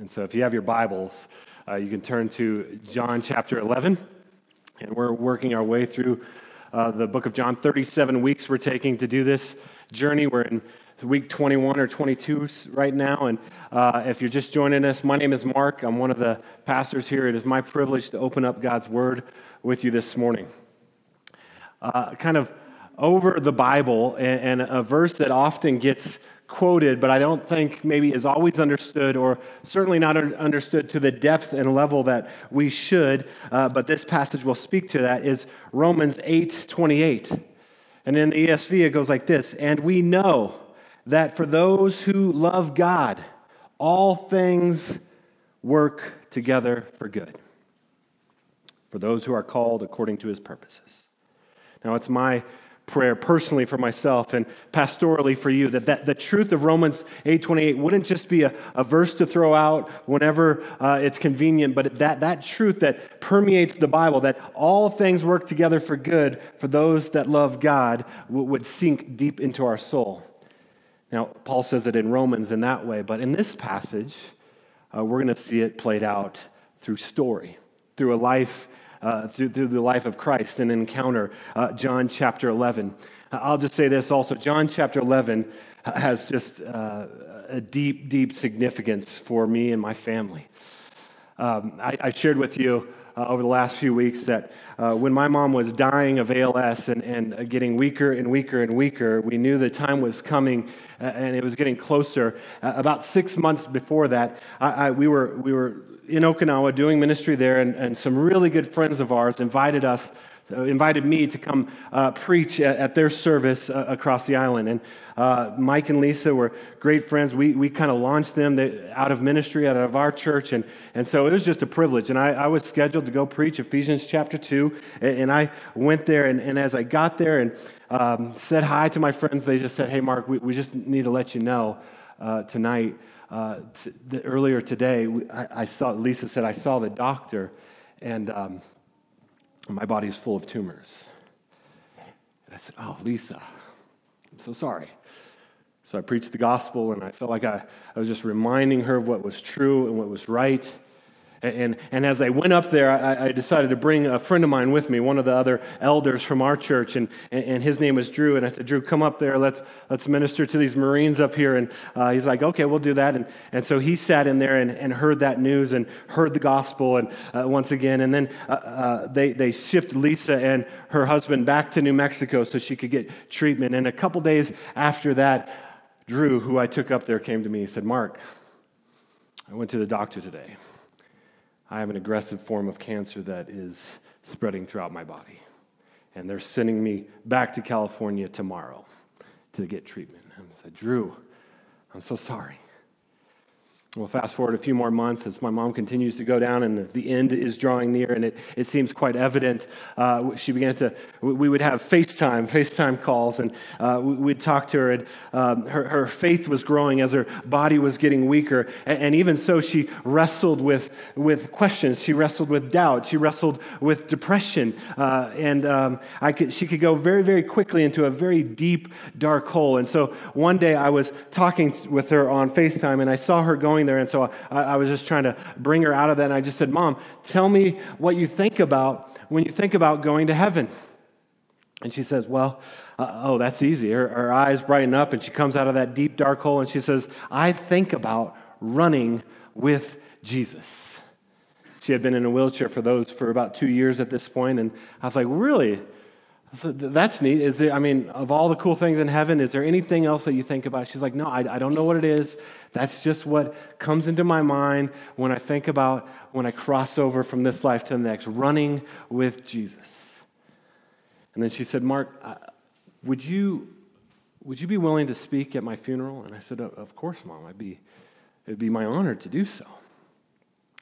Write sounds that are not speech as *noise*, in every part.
And so if you have your Bibles, uh, you can turn to John chapter 11. And we're working our way through uh, the book of John. 37 weeks we're taking to do this journey. We're in week 21 or 22 right now. And uh, if you're just joining us, my name is Mark. I'm one of the pastors here. It is my privilege to open up God's Word with you this morning. Uh, kind of over the Bible, and, and a verse that often gets quoted, but I don't think maybe is always understood, or certainly not understood to the depth and level that we should. Uh, but this passage will speak to that. Is Romans eight twenty eight, and in the ESV it goes like this: "And we know that for those who love God, all things work together for good, for those who are called according to His purposes." Now it's my prayer personally for myself and pastorally for you that, that the truth of romans 8.28 wouldn't just be a, a verse to throw out whenever uh, it's convenient but that, that truth that permeates the bible that all things work together for good for those that love god w- would sink deep into our soul. Now paul says it in romans in that way but in this passage uh, we're going to see it played out through story through a life uh, through, through the life of Christ and encounter uh, John chapter 11. I'll just say this also John chapter 11 has just uh, a deep, deep significance for me and my family. Um, I, I, shared with you uh, over the last few weeks that uh, when my mom was dying of ALS and, and getting weaker and weaker and weaker, we knew the time was coming uh, and it was getting closer. about six months before that, I, I, we, were, we were in Okinawa doing ministry there, and, and some really good friends of ours invited us, uh, invited me to come uh, preach at, at, their service uh, across the island. And uh, Mike and Lisa were great friends. We, we kind of launched them out of ministry, out of our church. And, and so it was just a privilege. And I, I was scheduled to go preach Ephesians chapter 2. And, and I went there, and, and as I got there and um, said hi to my friends, they just said, Hey, Mark, we, we just need to let you know uh, tonight uh, the, earlier today, I, I, saw, Lisa said, I saw the doctor and um, my body's full of tumors. And I said, Oh, Lisa, I'm so sorry. So I preached the gospel and I felt like I, I was just reminding her of what was true and what was right. And, and as I went up there, I, I, decided to bring a friend of mine with me, one of the other elders from our church, and, and his name was Drew. And I said, Drew, come up there. Let's, let's minister to these Marines up here. And uh, he's like, okay, we'll do that. And, and so he sat in there and, and heard that news and heard the gospel and uh, once again. And then uh, uh they, they shipped Lisa and her husband back to New Mexico so she could get treatment. And a couple days after that, Drew, who I took up there, came to me. and said, Mark, I went to the doctor today. I have an aggressive form of cancer that is spreading throughout my body. And they're sending me back to California tomorrow to get treatment. And I said, Drew, I'm so sorry. Well, fast forward a few more months as my mom continues to go down and the end is drawing near, and it, it seems quite evident. Uh, she began to, we would have FaceTime, FaceTime calls, and uh, we'd talk to her, and um, her, her faith was growing as her body was getting weaker. And, and, even so, she wrestled with, with questions. She wrestled with doubt. She wrestled with depression. Uh, and um, I could, she could go very, very quickly into a very deep, dark hole. And so one day I was talking with her on FaceTime, and I saw her going going there. And so I, I was just trying to bring her out of that. And I just said, Mom, tell me what you think about when you think about going to heaven. And she says, Well, uh, oh, that's easy. Her, her eyes brighten up and she comes out of that deep, dark hole and she says, I think about running with Jesus. She had been in a wheelchair for those for about two years at this point, and I was like, "Really? That's neat. Is there, I mean, of all the cool things in heaven, is there anything else that you think about? She's like, no, I, I don't know what it is. That's just what comes into my mind when I think about when I cross over from this life to the next, running with Jesus. And then she said, Mark, would you, would you be willing to speak at my funeral? And I said, of course, Mom. I'd be, it'd be my honor to do so.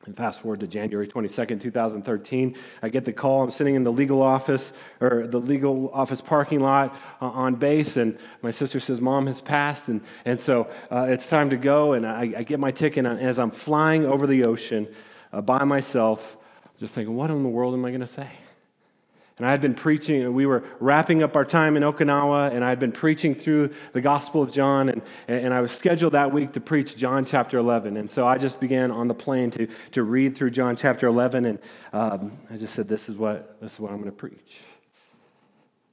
And fast forward to January 22nd, 2013, I get the call. I'm sitting in the legal office or the legal office parking lot uh, on base, and my sister says, Mom has passed. And, and so uh, it's time to go. And I, I, get my ticket, and as I'm flying over the ocean uh, by myself, just thinking, what in the world am I going to say? And I had been preaching, we were wrapping up our time in Okinawa, and I had been preaching through the Gospel of John, and, and I was scheduled that week to preach John chapter 11. And so I just began on the plane to, to read through John chapter 11, and um, I just said, This is what, this is what I'm going to preach.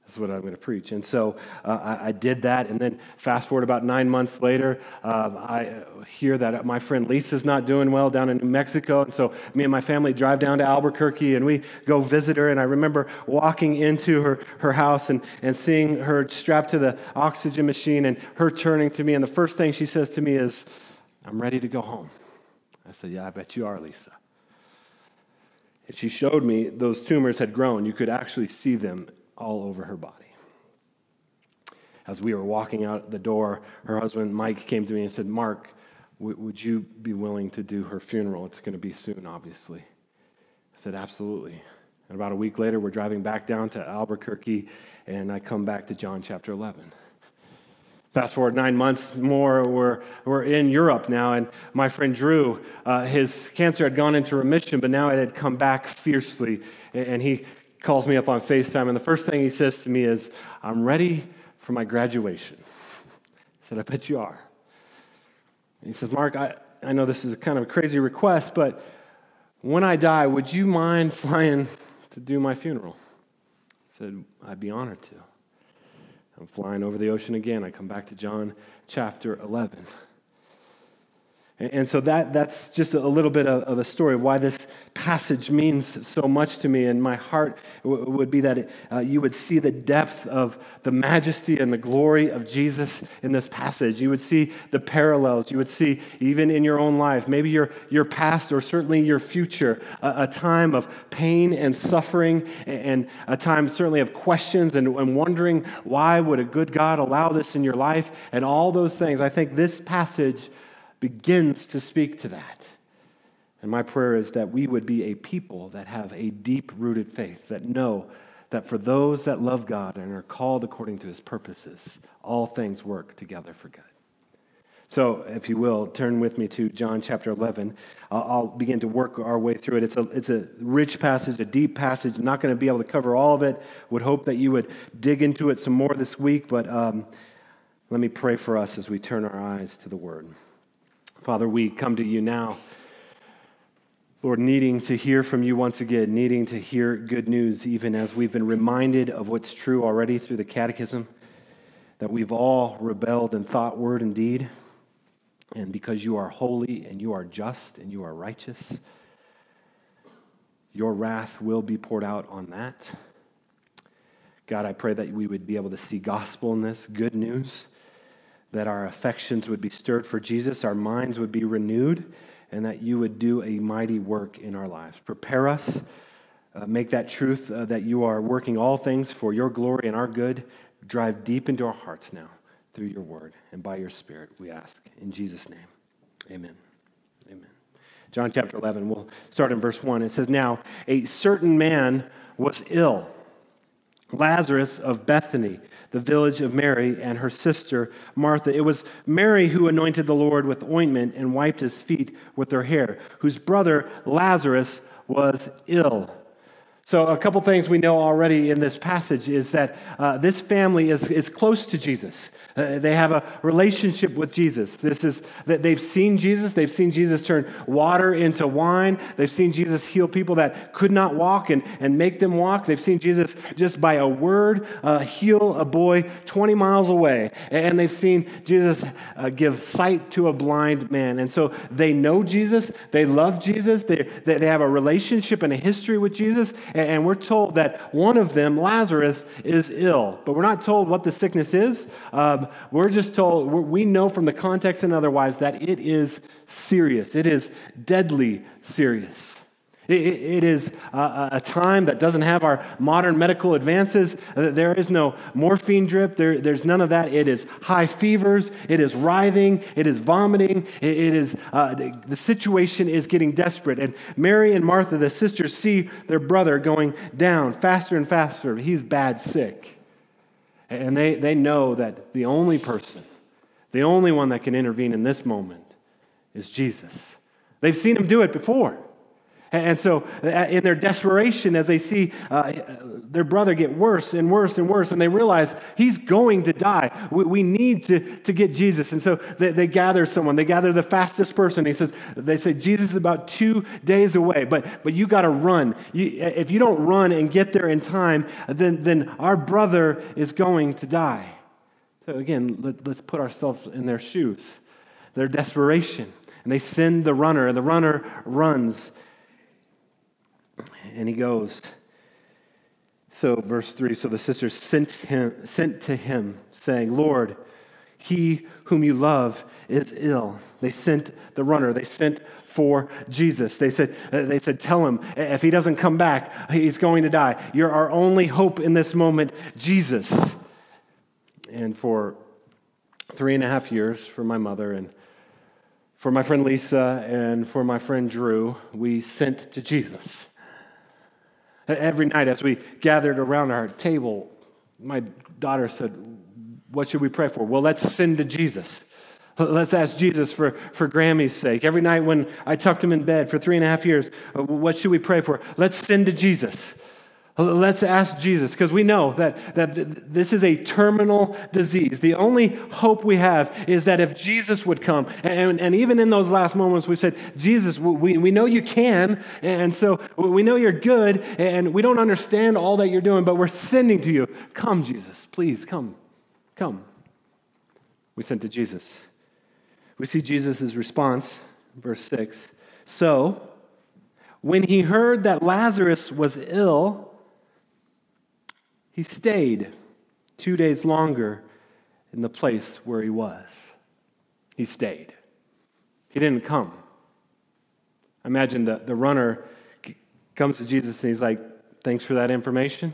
Is what I'm going to preach. And so uh, I, I, did that. And then fast forward about nine months later, um, I hear that my friend Lisa's not doing well down in New Mexico. And so me and my family drive down to Albuquerque and we go visit her. And I remember walking into her, her house and, and seeing her strapped to the oxygen machine and her turning to me. And the first thing she says to me is, I'm ready to go home. I said, Yeah, I bet you are, Lisa. And she showed me those tumors had grown. You could actually see them all over her body. As we were walking out the door, her husband Mike came to me and said, Mark, w- would you be willing to do her funeral? It's going to be soon, obviously. I said, Absolutely. And about a week later, we're driving back down to Albuquerque, and I come back to John chapter 11. Fast forward nine months more, we're, we're in Europe now, and my friend Drew, uh, his cancer had gone into remission, but now it had come back fiercely. And he calls me up on FaceTime, and the first thing he says to me is, I'm ready for my graduation. I said, I bet you are. And he says, Mark, I, I know this is kind of a crazy request, but when I die, would you mind flying to do my funeral? I said, I'd be honored to. I'm flying over the ocean again. I come back to John chapter 11. And so that, that's just a little bit of, of, a story of why this passage means so much to me. And my heart w- would be that it, uh, you would see the depth of the majesty and the glory of Jesus in this passage. You would see the parallels. You would see, even in your own life, maybe your, your past or certainly your future, a, a time of pain and suffering, and a time certainly of questions and, and wondering why would a good God allow this in your life, and all those things. I think this passage begins to speak to that. And my prayer is that we would be a people that have a deep rooted faith, that know that for those that love God and are called according to his purposes, all things work together for good. So, if you will, turn with me to John chapter 11. I'll begin to work our way through it. It's a, it's a rich passage, a deep passage. I'm not going to be able to cover all of it. Would hope that you would dig into it some more this week, but um, let me pray for us as we turn our eyes to the Word. Father, we come to you now, Lord, needing to hear from you once again, needing to hear good news, even as we've been reminded of what's true already through the catechism, that we've all rebelled in thought, word, and deed. And because you are holy and you are just and you are righteous, your wrath will be poured out on that. God, I pray that we would be able to see gospel in this, good news that our affections would be stirred for Jesus, our minds would be renewed, and that you would do a mighty work in our lives. Prepare us, uh, make that truth uh, that you are working all things for your glory and our good drive deep into our hearts now through your word and by your spirit, we ask. In Jesus' name, amen. Amen. John chapter 11, we'll start in verse 1. It says, Now a certain man was ill, Lazarus of Bethany the village of Mary and her sister Martha. It was Mary who anointed the Lord with ointment and wiped his feet with her hair, whose brother Lazarus was ill. So, a couple things we know already in this passage is that uh, this family is, is close to Jesus. Uh, they have a relationship with Jesus. This is that they've seen Jesus. They've seen Jesus turn water into wine. They've seen Jesus heal people that could not walk and, and make them walk. They've seen Jesus just by a word uh, heal a boy 20 miles away. And they've seen Jesus uh, give sight to a blind man. And so they know Jesus. They love Jesus. They, they, they have a relationship and a history with Jesus. And, we're told that one of them, Lazarus, is ill. But we're not told what the sickness is. Um, we're just told, we know from the context and otherwise that it is serious. It is deadly serious. It is a time that doesn't have our modern medical advances. Uh, there is no morphine drip. There, there's none of that. It is high fevers. It is writhing. It is vomiting. It is uh, the situation is getting desperate. And Mary and Martha, the sisters, see their brother going down faster and faster. He's bad sick. And they, they know that the only person, the only one that can intervene in this moment is Jesus. They've seen him do it before. And so, uh, in their desperation, as they see uh, their brother get worse and worse and worse, and they realize he's going to die, we, we need to, to get Jesus. And so, they, they, gather someone. They gather the fastest person. He says, They say, Jesus is about two days away, but, but you got to run. You, if you don't run and get there in time, then, then our brother is going to die. So, again, let, let's put ourselves in their shoes, their desperation. And they send the runner, and the runner runs and he goes. So, verse 3 So the sisters sent, him, sent to him, saying, Lord, he whom you love is ill. They sent the runner, they sent for Jesus. They said, uh, they said, Tell him if he doesn't come back, he's going to die. You're our only hope in this moment, Jesus. And for three and a half years, for my mother and for my friend Lisa and for my friend Drew, we sent to Jesus. Every night as we gathered around our table, my daughter said, What should we pray for? Well, let's send to Jesus. Let's ask Jesus for, for Grammy's sake. Every night when I tucked him in bed for three and a half years, uh, what should we pray for? Let's send to Jesus. Let's ask Jesus because we know that, that this is a terminal disease. The only hope we have is that if Jesus would come, and, and even in those last moments, we said, Jesus, we, we know you can, and so we know you're good, and we don't understand all that you're doing, but we're sending to you. Come, Jesus, please come. Come. We sent to Jesus. We see Jesus' response, verse 6. So, when he heard that Lazarus was ill, he stayed two days longer in the place where he was. He stayed. He didn't come. Imagine the, the runner comes to Jesus and he's like, Thanks for that information.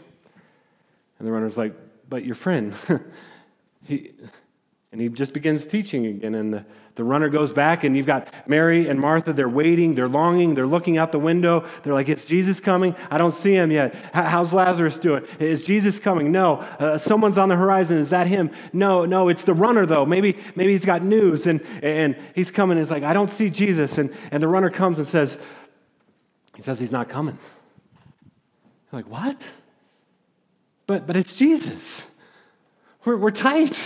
And the runner's like, But your friend, *laughs* he, and he just begins teaching again. And the, the runner goes back, and you've got Mary and Martha. They're waiting, they're longing, they're looking out the window. They're like, Is Jesus coming? I don't see him yet. How's Lazarus doing? Is Jesus coming? No. Uh, someone's on the horizon. Is that him? No, no, it's the runner, though. Maybe, maybe he's got news, and, and he's coming. And he's like, I don't see Jesus. And, and the runner comes and says, He says he's not coming. You're like, What? But, but it's Jesus. We're, we're tight.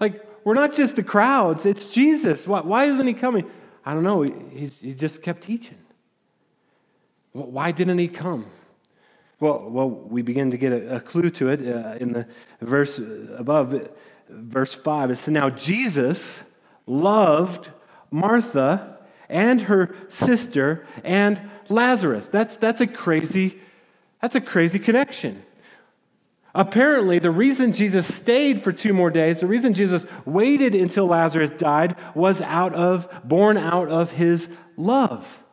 Like, we're not just the crowds, it's Jesus. Why, why isn't he coming? I don't know. He, he just kept teaching. Why didn't he come? Well, well, we begin to get a, a clue to it uh, in the verse above, verse 5. It says, Now Jesus loved Martha and her sister and Lazarus. That's, that's, a crazy, that's a crazy connection. Apparently, the reason Jesus stayed for two more days, the reason Jesus waited until Lazarus died, was out of, born out of his love.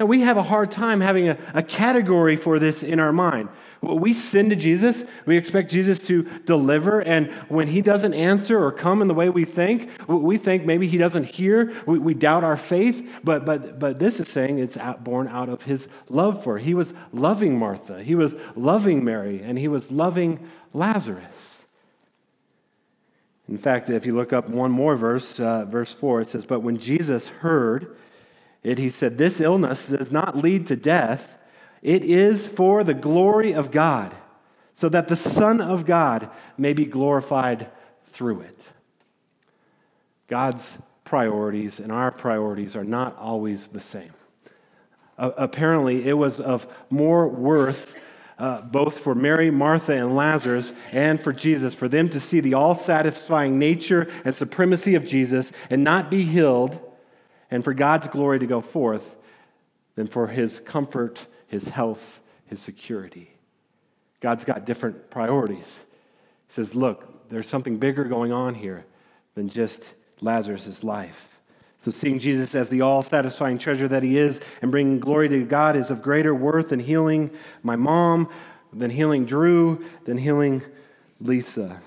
Now, we have a hard time having a, a category for this in our mind. We send to Jesus, we expect Jesus to deliver, and when he doesn't answer or come in the way we think, we think maybe he doesn't hear, we, we doubt our faith, but, but, but this is saying it's out, born out of his love for her. He was loving Martha, he was loving Mary, and he was loving Lazarus. In fact, if you look up one more verse, uh, verse 4, it says, But when Jesus heard, it, he said, This illness does not lead to death. It is for the glory of God, so that the Son of God may be glorified through it. God's priorities and our priorities are not always the same. Uh, apparently, it was of more worth. Uh, both for Mary, Martha, and Lazarus, and for Jesus, for them to see the all satisfying nature and supremacy of Jesus and not be healed and for God's glory to go forth than for his comfort, his health, his security. God's got different priorities. He says, Look, there's something bigger going on here than just Lazarus' life. So, seeing Jesus as the all satisfying treasure that he is and bringing glory to God is of greater worth than healing my mom, than healing Drew, than healing Lisa.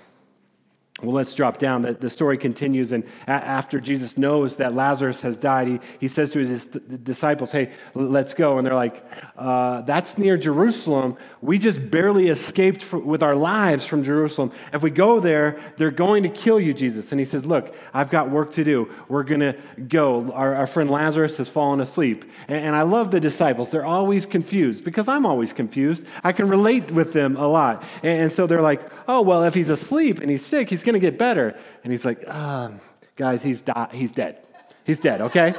Well, let's drop down. The, the story continues, and a- after Jesus knows that Lazarus has died, he, he says to his disciples, Hey, let's go. And they're like, uh, That's near Jerusalem. We just barely escaped with our lives from Jerusalem. If we go there, they're going to kill you, Jesus. And he says, Look, I've got work to do. We're going to go. Our, our, friend Lazarus has fallen asleep. And, and I love the disciples. They're always confused because I'm always confused. I can relate with them a lot. And, and so they're like, Oh, well, if he's asleep and he's sick, he's going going to get better. And he's like, um, guys, he's, di- he's dead. He's dead, okay?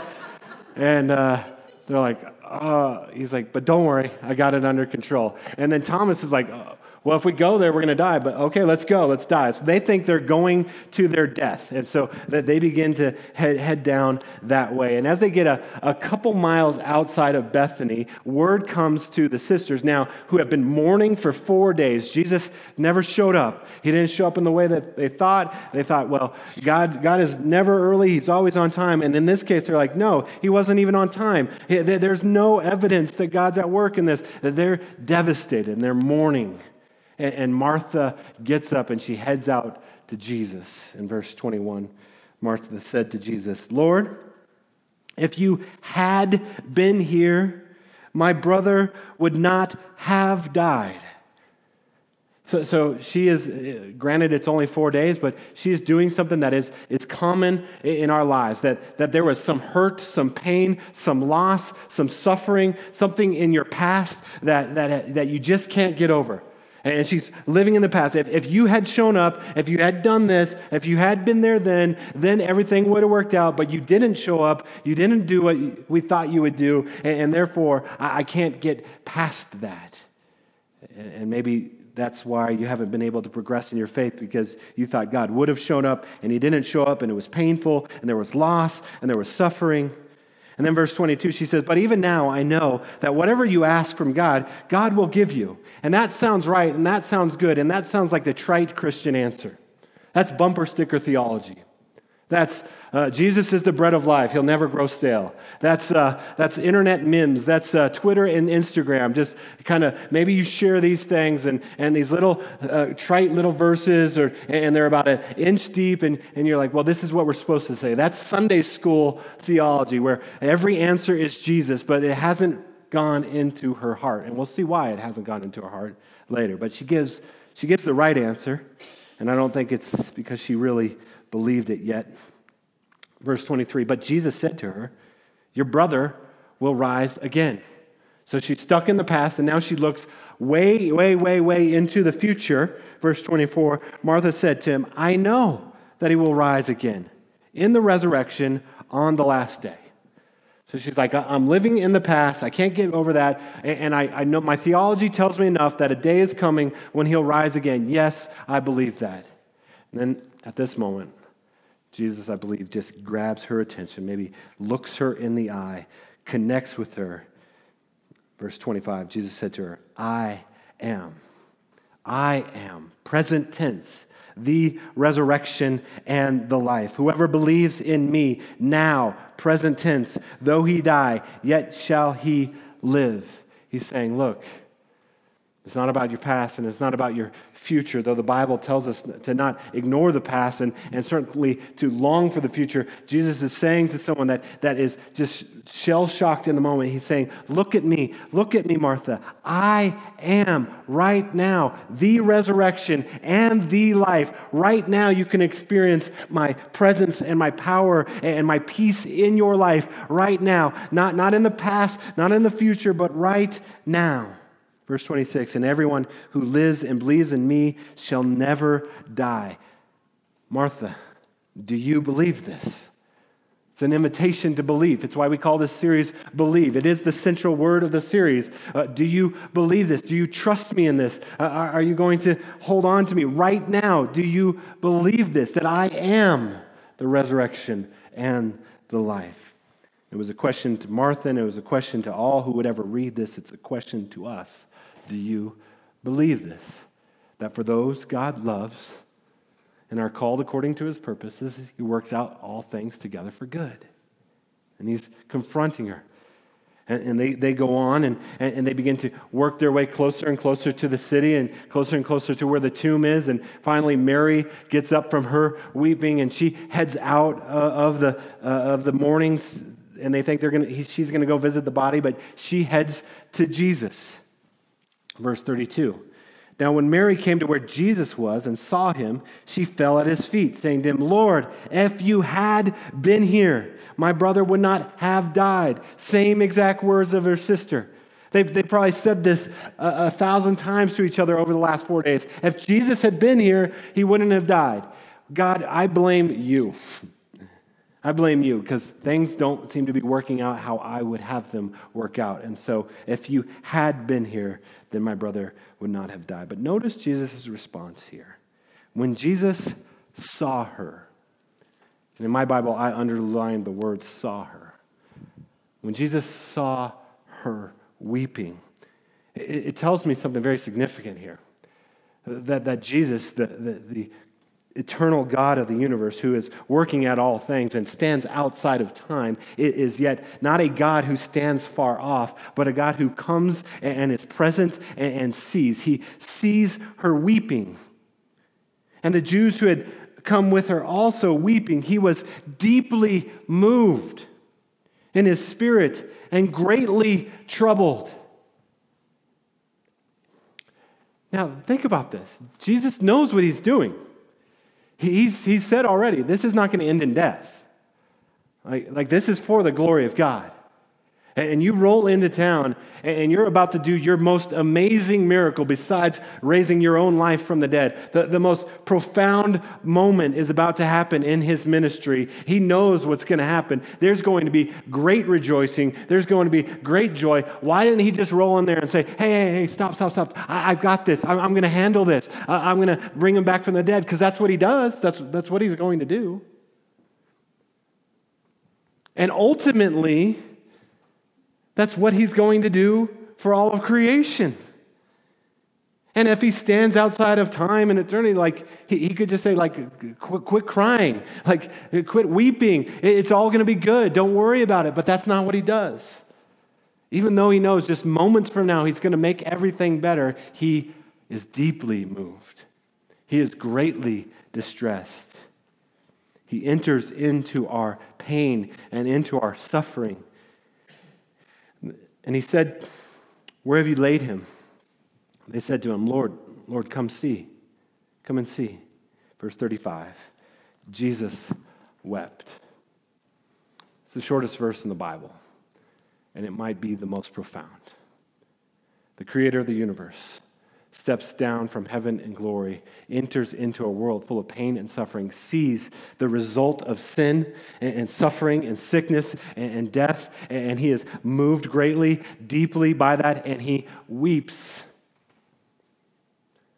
and uh, they're like, uh, he's like, but don't worry, I got it under control. And then Thomas is like, uh, well, if we go there, we're going to die, but okay, let's go, let's die. So they think they're going to their death. And so that they begin to head, head down that way. And as they get a, a couple miles outside of Bethany, word comes to the sisters now who have been mourning for four days. Jesus never showed up. He didn't show up in the way that they thought. They thought, well, God, God is never early, He's always on time. And in this case, they're like, no, He wasn't even on time. There's no evidence that God's at work in this. They're devastated and they're mourning. And Martha gets up and she heads out to Jesus. In verse 21, Martha said to Jesus, Lord, if you had been here, my brother would not have died. So, so she is, uh, granted, it's only four days, but she is doing something that is, is common in our lives. That, that there was some hurt, some pain, some loss, some suffering, something in your past that, that, that you just can't get over. And she's living in the past. If, if you had shown up, if you had done this, if you had been there then, then everything would have worked out, but you didn't show up. You didn't do what we thought you would do. And, and therefore, I, I, can't get past that. And, and maybe that's why you haven't been able to progress in your faith because you thought God would have shown up and he didn't show up and it was painful and there was loss and there was suffering. And then verse 22, she says, But even now I know that whatever you ask from God, God will give you. And that sounds right, and that sounds good, and that sounds like the trite Christian answer. That's bumper sticker theology. That's uh, Jesus is the bread of life. He'll never grow stale. That's, uh, that's internet memes. That's uh, Twitter and Instagram. Just kind of maybe you share these things and, and these little uh, trite little verses, or, and they're about an inch deep, and, and you're like, well, this is what we're supposed to say. That's Sunday school theology where every answer is Jesus, but it hasn't gone into her heart. And we'll see why it hasn't gone into her heart later. But she gives, she gives the right answer, and I don't think it's because she really believed it yet. Verse 23 But Jesus said to her, Your brother will rise again. So she's stuck in the past, and now she looks way, way, way, way into the future. Verse 24 Martha said to him, I know that he will rise again in the resurrection on the last day. So she's like, I'm living in the past. I can't get over that. And I, I, know my theology tells me enough that a day is coming when he'll rise again. Yes, I believe that. And then at this moment, Jesus, I believe, just grabs her attention, maybe looks her in the eye, connects with her. Verse 25, Jesus said to her, I am. I am, present tense, the resurrection and the life. Whoever believes in me now, present tense, though he die, yet shall he live. He's saying, Look, it's not about your past and it's not about your future, though the Bible tells us to not ignore the past and, and certainly to long for the future. Jesus is saying to someone that, that is just shell shocked in the moment, He's saying, Look at me, look at me, Martha. I am right now the resurrection and the life. Right now, you can experience my presence and my power and my peace in your life right now. Not, not in the past, not in the future, but right now. Verse 26 And everyone who lives and believes in me shall never die. Martha, do you believe this? It's an invitation to believe. It's why we call this series Believe. It is the central word of the series. Uh, do you believe this? Do you trust me in this? Uh, are, are you going to hold on to me right now? Do you believe this? That I am the resurrection and the life. It was a question to Martha, and it was a question to all who would ever read this. It's a question to us. Do you believe this? That for those God loves and are called according to his purposes, he works out all things together for good. And he's confronting her. And, they, they go on and, and they begin to work their way closer and closer to the city and closer and closer to where the tomb is. And finally, Mary gets up from her weeping and she heads out uh, of, the, uh, of the mornings. And they think they're gonna, she's going to go visit the body, but she heads to Jesus. Verse 32. Now, when Mary came to where Jesus was and saw him, she fell at his feet, saying to him, Lord, if you had been here, my brother would not have died. Same exact words of her sister. They, they probably said this a, a thousand times to each other over the last four days. If Jesus had been here, he wouldn't have died. God, I blame you. I blame you because things don't seem to be working out how I would have them work out. And so, if you had been here, then my brother would not have died. But notice Jesus' response here. When Jesus saw her, and in my Bible, I underlined the word saw her. When Jesus saw her weeping, it, it tells me something very significant here. That, that Jesus, the, the, the eternal God of the universe who is working at all things and stands outside of time is yet not a God who stands far off, but a God who comes and is present and sees. He sees her weeping. And the Jews who had come with her also weeping, he was deeply moved in his spirit and greatly troubled. Now, think about this. Jesus knows what he's doing. He's, he's said already, this is not going to end in death. Like, like, this is for the glory of God. And you roll into town and you're about to do your most amazing miracle besides raising your own life from the dead. The, the most profound moment is about to happen in his ministry. He knows what's going to happen. There's going to be great rejoicing, there's going to be great joy. Why didn't he just roll in there and say, hey, hey, hey, stop, stop, stop. I, have got this. I'm, I'm going to handle this. I'm going to bring him back from the dead because that's what he does, that's, that's what he's going to do. And ultimately, that's what he's going to do for all of creation. And if he stands outside of time and eternity, like he, he could just say, like, quit, quit crying, like, quit weeping. It's all going to be good. Don't worry about it. But that's not what he does. Even though he knows just moments from now he's going to make everything better, he is deeply moved. He is greatly distressed. He enters into our pain and into our suffering. And he said, Where have you laid him? They said to him, Lord, Lord, come see. Come and see. Verse 35 Jesus wept. It's the shortest verse in the Bible, and it might be the most profound. The creator of the universe steps down from heaven and glory, enters into a world full of pain and suffering, sees the result of sin and, and suffering and sickness and, and death, and he is moved greatly, deeply by that, and he weeps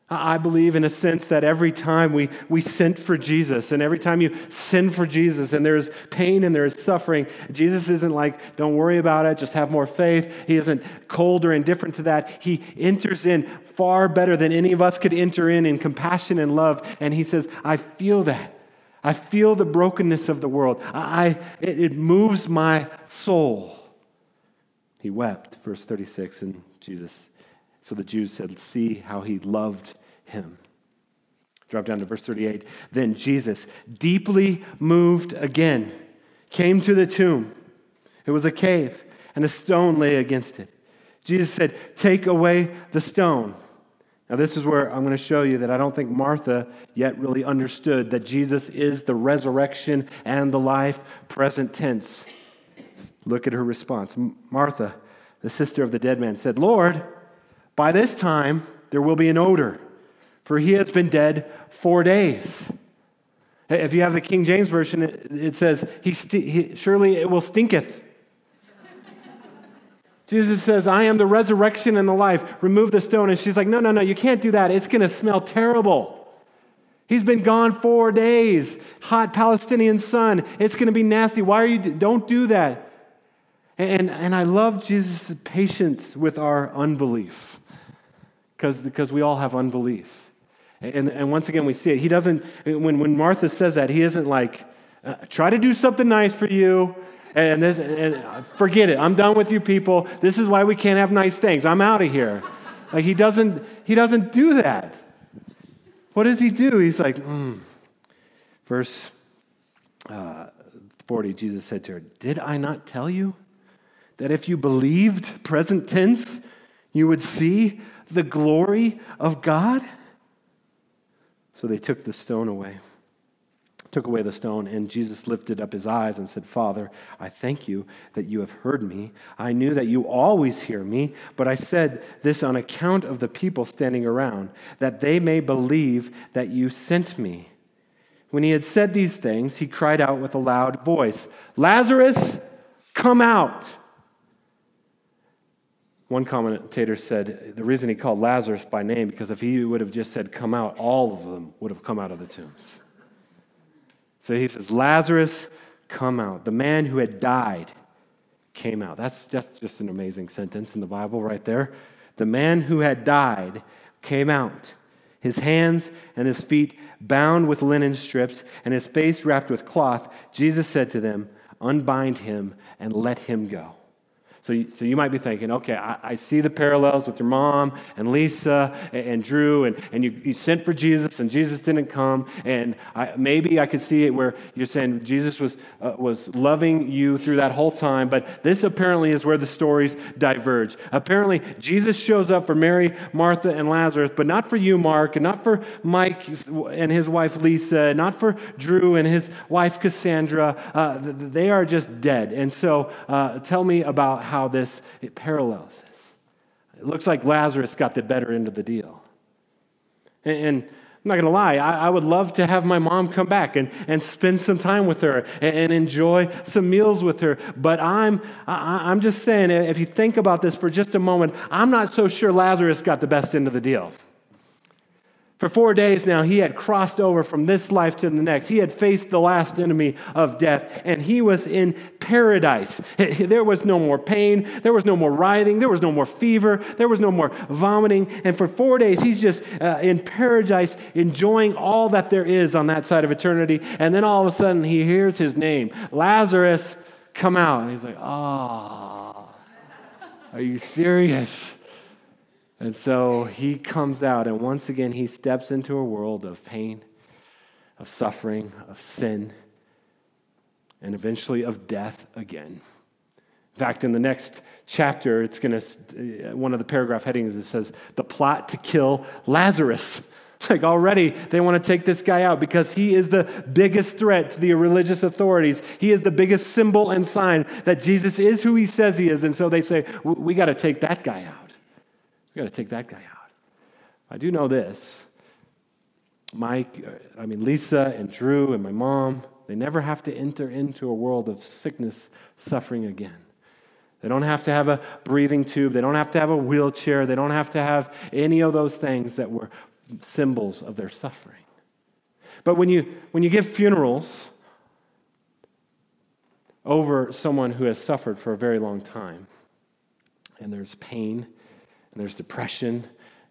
I believe, in a sense, that every time we, we sin for Jesus, and every time you sin for Jesus, and there's pain and there's suffering, Jesus isn't like, don't worry about it, just have more faith. He isn't cold or indifferent to that. He enters in far better than any of us could enter in in compassion and love. And he says, I feel that. I feel the brokenness of the world. I, it, it moves my soul. He wept, verse 36, and Jesus so the Jews said, See how he loved him. Drop down to verse 38. Then Jesus, deeply moved again, came to the tomb. It was a cave, and a stone lay against it. Jesus said, Take away the stone. Now, this is where I'm going to show you that I don't think Martha yet really understood that Jesus is the resurrection and the life, present tense. Look at her response. Martha, the sister of the dead man, said, Lord, by this time, there will be an odor, for he has been dead four days. If you have the King James Version, it says, he, st- he Surely it will stinketh. *laughs* Jesus says, I am the resurrection and the life. Remove the stone. And she's like, No, no, no, you can't do that. It's going to smell terrible. He's been gone four days. Hot Palestinian sun. It's going to be nasty. Why are you? Don't do that. And, and I love Jesus' patience with our unbelief because we all have unbelief. And, and once again, we see it. He doesn't, when, when Martha says that, he isn't like, uh, try to do something nice for you And, this, and forget it. I'm done with you people. This is why we can't have nice things. I'm out of here. Like he doesn't, he doesn't do that. What does he do? He's like, mm. verse uh, 40, Jesus said to her, Did I not tell you that if you believed, present tense, you would see the glory of God? So they took the stone away took away the stone, and Jesus lifted up his eyes and said, Father, I thank you that you have heard me. I knew that you always hear me, but I said this on account of the people standing around, that they may believe that you sent me. When he had said these things, he cried out with a loud voice, Lazarus, come out. One commentator said the reason he called Lazarus by name, because if he would have just said, Come out, all of them would have come out of the tombs. So he says, Lazarus, come out. The man who had died came out. That's just, just an amazing sentence in the Bible right there. The man who had died came out, his hands and his feet bound with linen strips, and his face wrapped with cloth. Jesus said to them, Unbind him and let him go. So you, so you might be thinking, okay, I, I, see the parallels with your mom and Lisa and, and Drew, and, and you, you, sent for Jesus and Jesus didn't come. And I, maybe I could see it where you're saying Jesus was, uh, was loving you through that whole time, but this apparently is where the stories diverge. Apparently, Jesus shows up for Mary, Martha, and Lazarus, but not for you, Mark, and not for Mike and his wife Lisa, not for Drew and his wife Cassandra. Uh, they are just dead. And so uh, tell me about how how this it parallels this. It looks like Lazarus got the better end of the deal. And, and I'm not going to lie, I, I, would love to have my mom come back and, and spend some time with her and, and enjoy some meals with her. But I'm, I, I'm just saying, if you think about this for just a moment, I'm not so sure Lazarus got the best end of the deal. For four days now, he had crossed over from this life to the next. He had faced the last enemy of death, and he was in paradise. *laughs* There was no more pain. There was no more writhing. There was no more fever. There was no more vomiting. And for four days, he's just uh, in paradise, enjoying all that there is on that side of eternity. And then all of a sudden, he hears his name Lazarus, come out. And he's like, ah, oh, are you serious? And so he comes out, and once again, he steps into a world of pain, of suffering, of sin, and eventually of death again. In fact, in the next chapter, it's going to, uh, one of the paragraph headings, it says, the plot to kill Lazarus. *laughs* Like already, they want to take this guy out because he is the biggest threat to the religious authorities. He is the biggest symbol and sign that Jesus is who he says he is. And so they say, we got to take that guy out. We got to take that guy out. I do know this. Mike, uh, I mean, Lisa and Drew and my mom, they never have to enter into a world of sickness, suffering again. They don't have to have a breathing tube. They don't have to have a wheelchair. They don't have to have any of those things that were symbols of their suffering. But when you, when you give funerals over someone who has suffered for a very long time, and there's pain and there's depression,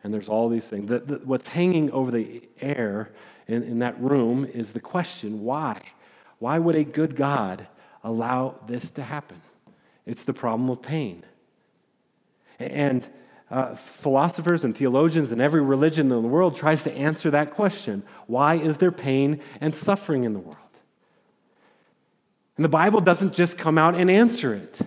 and there's all these things. The, the, what's hanging over the air in, in that room is the question why? Why would a good God allow this to happen? It's the problem of pain. And uh, philosophers and theologians and every religion in the world tries to answer that question why is there pain and suffering in the world? And the Bible doesn't just come out and answer it.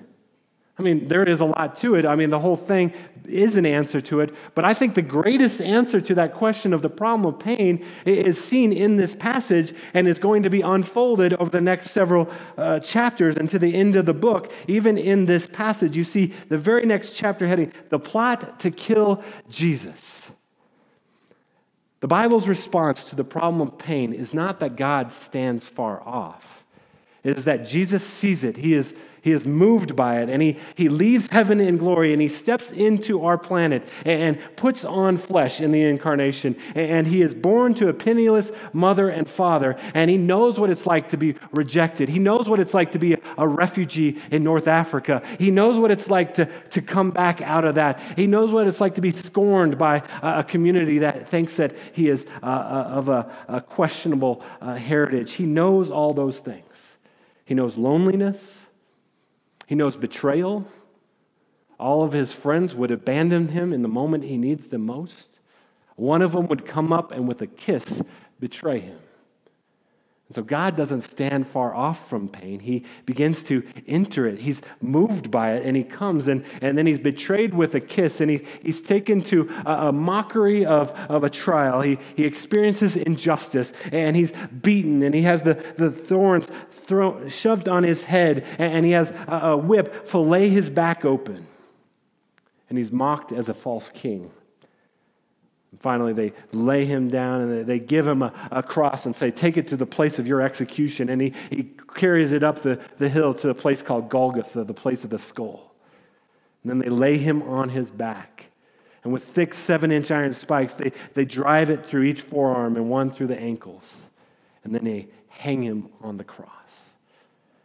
I mean, there is a lot to it. I mean, the whole thing is an answer to it. But I think the greatest answer to that question of the problem of pain is seen in this passage and is going to be unfolded over the next several uh, chapters and to the end of the book. Even in this passage, you see the very next chapter heading The Plot to Kill Jesus. The Bible's response to the problem of pain is not that God stands far off. It is that Jesus sees it. He is he is moved by it, and he, he leaves heaven in glory, and he steps into our planet and, puts on flesh in the incarnation. And he is born to a penniless mother and father, and he knows what it's like to be rejected. He knows what it's like to be a refugee in North Africa. He knows what it's like to, to come back out of that. He knows what it's like to be scorned by a, community that thinks that he is uh, uh, of a, a questionable uh, heritage. He knows all those things. He knows loneliness. He knows betrayal. All of his friends would abandon him in the moment he needs them most. One of them would come up and, with a kiss, betray him. And so God doesn't stand far off from pain. He begins to enter it. He's moved by it, and he comes, and, and then he's betrayed with a kiss, and he, he's taken to a, a mockery of, of a trial. He, he experiences injustice, and he's beaten, and he has the, the thorns thrown, shoved on his head, and, and he has a, a whip fillet his back open. And he's mocked as a false king. Finally, they lay him down and they give him a, a, cross and say, Take it to the place of your execution. And he, he carries it up the, the hill to a place called Golgotha, the place of the skull. And then they lay him on his back. And with thick seven inch iron spikes, they, they drive it through each forearm and one through the ankles. And then they hang him on the cross.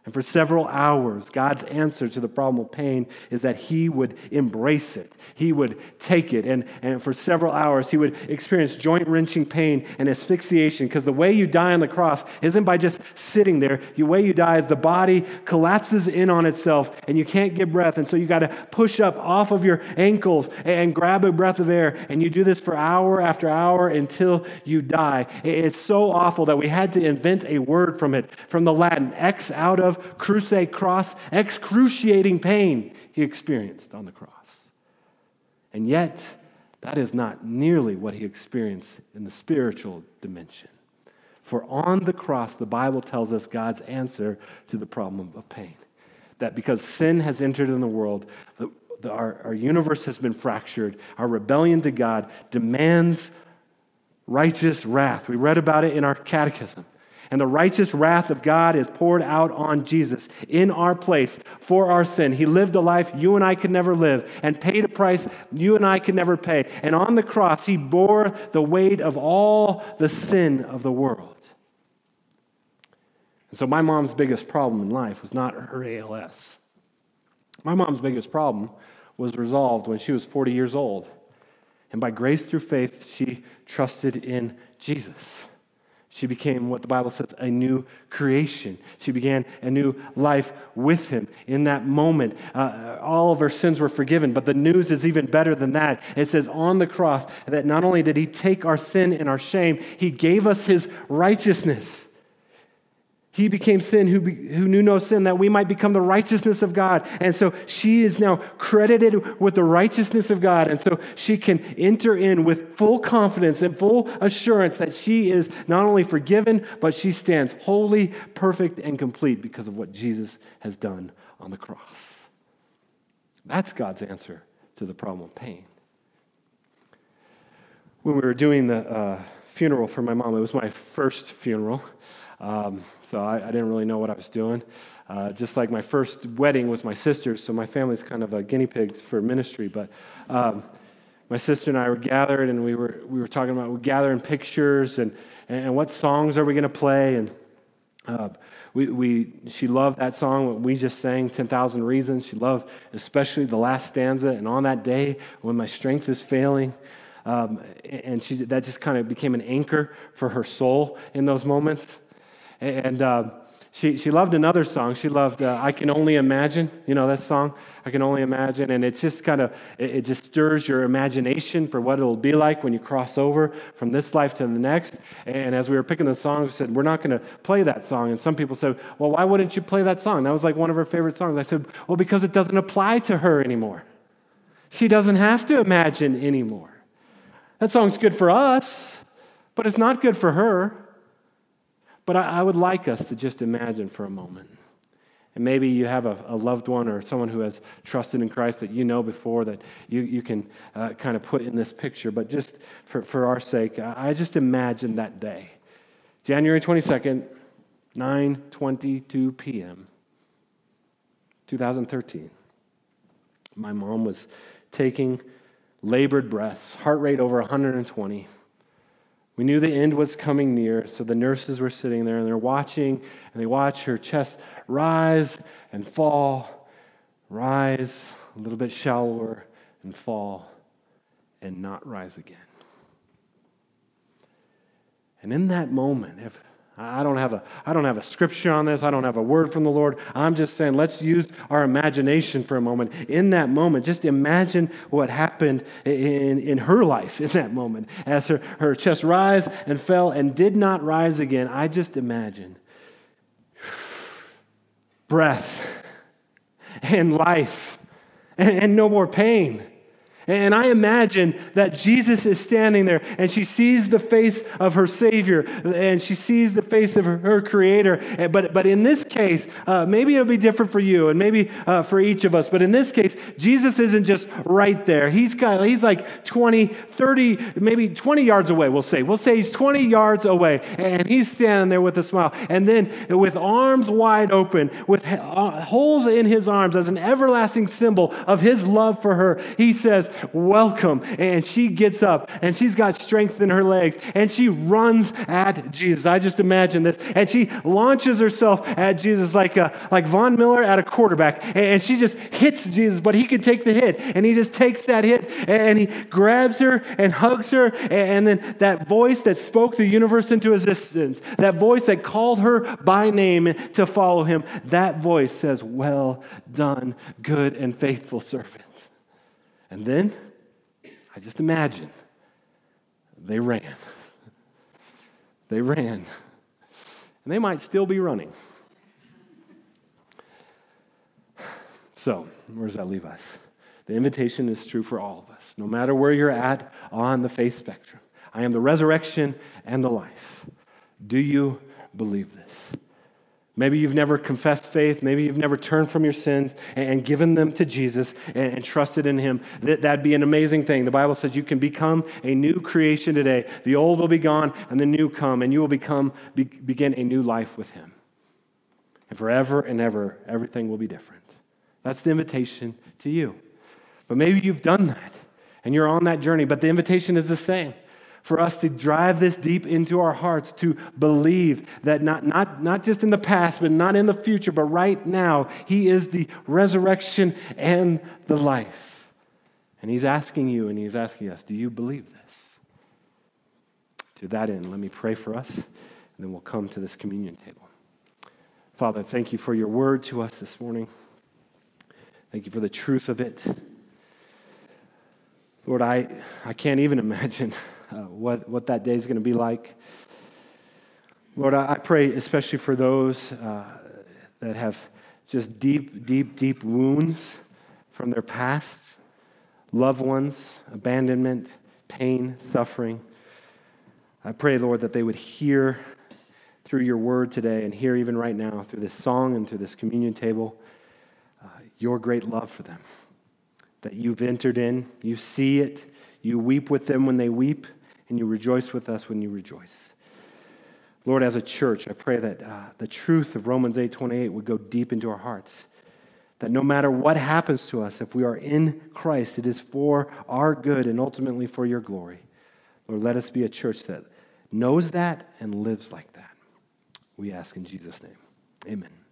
And for several hours, God's answer to the problem of pain is that He would embrace it. He would take it. And, and for several hours, He would experience joint wrenching pain and asphyxiation because the way you die on the cross isn't by just sitting there. The way you die is the body collapses in on itself and you can't get breath. And so you got to push up off of your ankles and grab a breath of air. And you do this for hour after hour until you die. It's so awful that we had to invent a word from it, from the Latin, ex out of of crusade cross, excruciating pain he experienced on the cross. And yet, that is not nearly what he experienced in the spiritual dimension. For on the cross, the Bible tells us God's answer to the problem of pain. That because sin has entered in the world, the, the, our, our universe has been fractured, our rebellion to God demands righteous wrath. We read about it in our catechism. And the righteous wrath of God is poured out on Jesus in our place for our sin. He lived a life you and I could never live and paid a price you and I could never pay. And on the cross, he bore the weight of all the sin of the world. And so, my mom's biggest problem in life was not her ALS. My mom's biggest problem was resolved when she was 40 years old. And by grace through faith, she trusted in Jesus. She became what the Bible says a new creation. She began a new life with him in that moment. Uh, all of her sins were forgiven, but the news is even better than that. It says on the cross that not only did he take our sin and our shame, he gave us his righteousness. He became sin who, be, who knew no sin, that we might become the righteousness of God. And so she is now credited with the righteousness of God. And so she can enter in with full confidence and full assurance that she is not only forgiven, but she stands holy, perfect, and complete because of what Jesus has done on the cross. That's God's answer to the problem of pain. When we were doing the uh, funeral for my mom, it was my first funeral. Um, so I, I, didn't really know what I was doing. Uh, just like my first wedding was my sister's, so my family's kind of a guinea pig for ministry. But um, my sister and I were gathered, and we were we were talking about gathering pictures and and what songs are we going to play and. Uh, we, we, she loved that song what we just sang 10,000 Reasons. She loved especially the last stanza. And on that day when my strength is failing, um, and she, that just kind of became an anchor for her soul in those moments. And uh, she, she loved another song. She loved uh, I Can Only Imagine. You know that song? I Can Only Imagine. And it's just kind of, it, it, just stirs your imagination for what it'll be like when you cross over from this life to the next. And as we were picking the songs, we said, We're not going to play that song. And some people said, Well, why wouldn't you play that song? That was like one of her favorite songs. I said, Well, because it doesn't apply to her anymore. She doesn't have to imagine anymore. That song's good for us, but it's not good for her. But I, I, would like us to just imagine for a moment. And maybe you have a, a, loved one or someone who has trusted in Christ that you know before that you, you can uh, kind of put in this picture. But just for, for our sake, I, I just imagine that day. January 22nd, 9.22 p.m., 2013. My mom was taking labored breaths, heart rate over 120. We knew the end was coming near, so the nurses were sitting there and they're watching, and they watch her chest rise and fall, rise a little bit shallower and fall, and not rise again. And in that moment, if I don't, have a, I don't have a scripture on this. I don't have a word from the Lord. I'm just saying, let's use our imagination for a moment. In that moment, just imagine what happened in, in her life in that moment. As her, her chest rise and fell and did not rise again, I just imagine breath and life and, and no more pain and I imagine that Jesus is standing there and she sees the face of her Savior and she sees the face of her, Creator. But, but in this case, uh, maybe it'll be different for you and maybe uh, for each of us. But in this case, Jesus isn't just right there. He's, got, he's like 20, 30, maybe 20 yards away, we'll say. We'll say he's 20 yards away and he's standing there with a smile. And then with arms wide open, with uh, holes in his arms as an everlasting symbol of his love for her, he says, Welcome. And she gets up and she's got strength in her legs and she runs at Jesus. I just imagine this. And she launches herself at Jesus like, a, like Von Miller at a quarterback. And she just hits Jesus, but he can take the hit. And he just takes that hit and he grabs her and hugs her. And then that voice that spoke the universe into existence, that voice that called her by name to follow him, that voice says, Well done, good and faithful servant. And then, I just imagine, they ran. They ran. And they might still be running. So, where does that leave us? The invitation is true for all of us, no matter where you're at on the faith spectrum. I am the resurrection and the life. Do you believe this? Maybe you've never confessed faith. Maybe you've never turned from your sins and given them to Jesus and, trusted in Him. That'd be an amazing thing. The Bible says you can become a new creation today. The old will be gone and the new come, and you will become, begin a new life with Him. And forever and ever, everything will be different. That's the invitation to you. But maybe you've done that and you're on that journey, but the invitation is the same for us to drive this deep into our hearts, to believe that not, not, not just in the past, but not in the future, but right now, He is the resurrection and the life. And He's asking you and He's asking us, do you believe this? To that end, let me pray for us, and then we'll come to this communion table. Father, thank you for your word to us this morning. Thank you for the truth of it. Lord, I, I can't even imagine uh, what, what that day is going to be like. Lord, I, I pray especially for those uh, that have just deep, deep, deep wounds from their past, loved ones, abandonment, pain, suffering. I pray, Lord, that they would hear through your word today and hear even right now through this song and through this communion table uh, your great love for them. That you've entered in, you see it, you weep with them when they weep, and you rejoice with us when you rejoice. Lord, as a church, I pray that uh, the truth of Romans 8:28 would go deep into our hearts. That no matter what happens to us, if we are in Christ, it is for our good and ultimately for your glory. Lord, let us be a church that knows that and lives like that. We ask in Jesus' name. Amen.